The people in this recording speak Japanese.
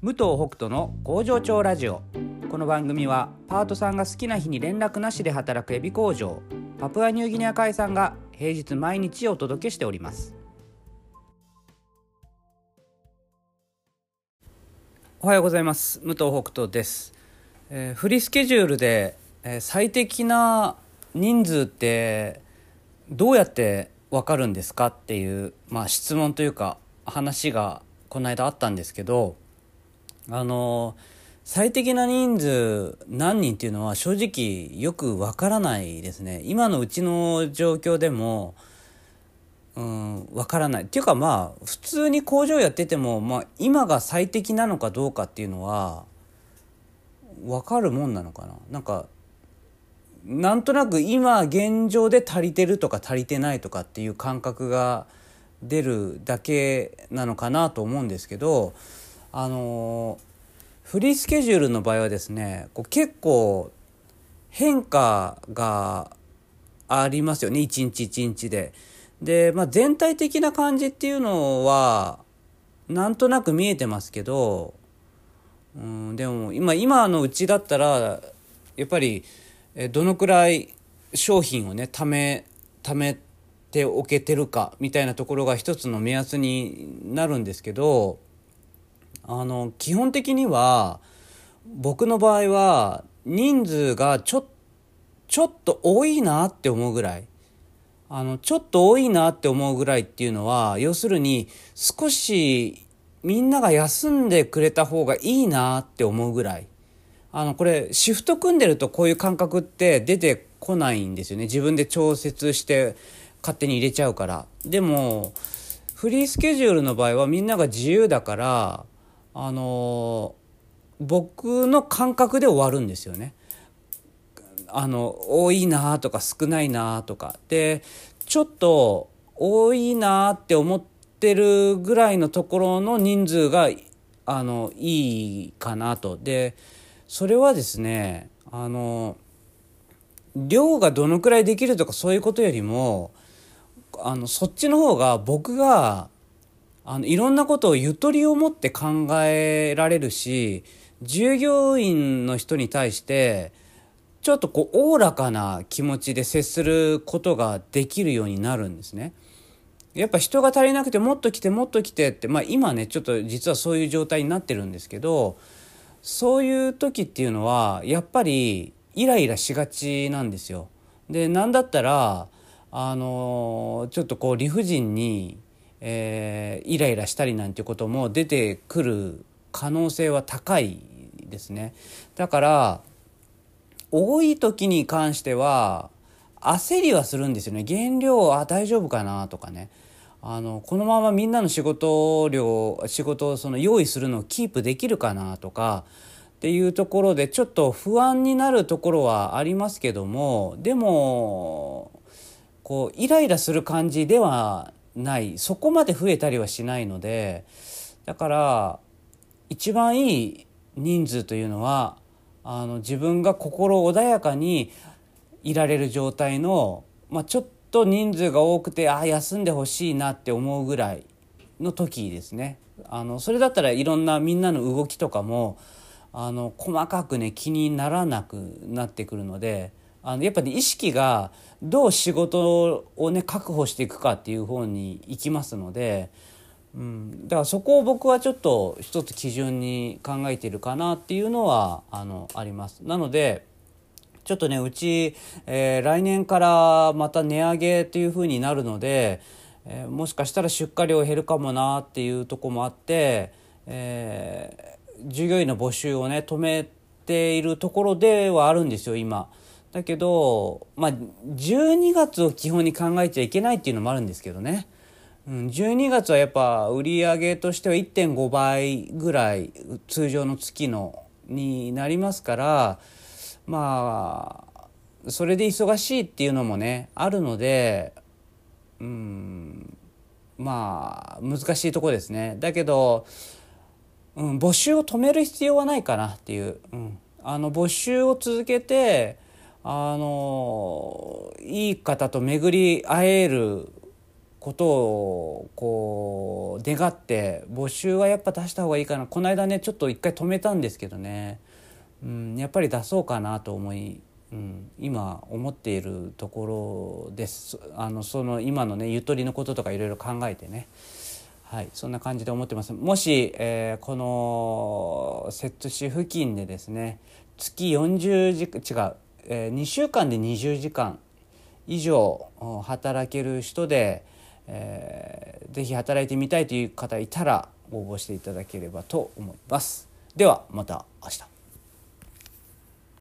武藤北斗の工場長ラジオ。この番組はパートさんが好きな日に連絡なしで働くエビ工場パプアニューギニア海産が平日毎日お届けしております。おはようございます。武藤北斗です、えーフリースケジュールで、えー最適な人数ってどうやってわかるんですかっていう、まあ、質問というか話がこの間あったんですけどあの最適な人数何人っていうのは正直よくわからないですね。今のうちの状況でもうんわからない。っていうかまあ普通に工場やってても、まあ、今が最適なのかどうかっていうのはわかるもんなのかな。なんかなんとなく今現状で足りてるとか足りてないとかっていう感覚が出るだけなのかなと思うんですけどあのフリースケジュールの場合はですねこう結構変化がありますよね一日一日で。で、まあ、全体的な感じっていうのはなんとなく見えてますけど、うん、でも今今のうちだったらやっぱりどのくらい商品をね貯め貯めておけてるかみたいなところが一つの目安になるんですけどあの基本的には僕の場合は人数がちょちょっと多いなって思うぐらい。あのちょっと多いなって思うぐらいっていうのは要するに少しみんなが休んでくれた方がいいなって思うぐらい。あのこれシフト組んでるとこういう感覚って出てこないんですよね。自分で調節して勝手に入れちゃうから。でもフリースケジュールの場合はみんなが自由だからあの僕の感覚で終わるんですよね。あの多いなとか少ないなとか。でちょっと多いなって思ってるぐらいのところの人数があのいいかなと。でそれはですねあの量がどのくらいできるとかそういうことよりもあのそっちの方が僕があのいろんなことをゆとりを持って考えられるし従業員の人に対してちょっとこうおおらかな気持ちで接することができるようになるんですね。やっぱ人が足りなくてもっと来てもっと来てってまあ今ねちょっと実はそういう状態になってるんですけどそういう時っていうのはやっぱりイライラしがちなんですよ。でなんだったらあのちょっとこう理不尽に、えーイライラしたりなんていうことも出てくる可能性は高いですね。だから多い時に関しては焦りはするんですよね原料あ大丈夫かなとかねあのこのままみんなの仕事量仕事をその用意するのをキープできるかなとかっていうところでちょっと不安になるところはありますけどもでもこうイライラする感じではない。そこまで増えたりはしないのでだから一番いい人数というのはあの自分が心穏やかにいられる状態の、まあ、ちょっと人数が多くてああ休んでほしいなって思うぐらいの時ですね。あのそれだったらいろんなみんなの動きとかもあの細かくね気にならなくなってくるのであのやっぱり、意識がどう仕事をね確保していくかっていう方に行きますので。うん、だからそこを僕はちょっと一つ基準に考えているかなっていうのはあのあります。なのでちょっとねうち、えー来年からまた値上げっていう風になるので、えーもしかしたら出荷量減るかもなっていうとこもあって、えー従業員の募集をね止めているところではあるんですよ今。だけど、まあ、12月を基本に考えちゃいけないっていうのもあるんですけどね。うん、12月はやっぱ売り上げとしては1.5倍ぐらい通常の月のになりますからまあそれで忙しいっていうのもねあるのでうんまあ難しいとこですねだけど、うん、募集を止める必要はないかなっていう、うん、あの募集を続けてあのいい方と巡り会えることをこう願って募集はやっぱ出した方がいいかなこの間ねちょっと一回止めたんですけどね、うん、やっぱり出そうかなと思い、うん、今思っているところですあのその今のねゆとりのこととかいろいろ考えてね。はい、そんな感じで思ってます。もし、えー、この摂津市付近でですね月40時違う、え、2週間で20時間以上働ける人で、えー、ぜひ働いてみたいという方いたら応募していただければと思います。ではまた明日。